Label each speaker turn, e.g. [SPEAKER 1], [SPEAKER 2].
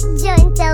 [SPEAKER 1] join the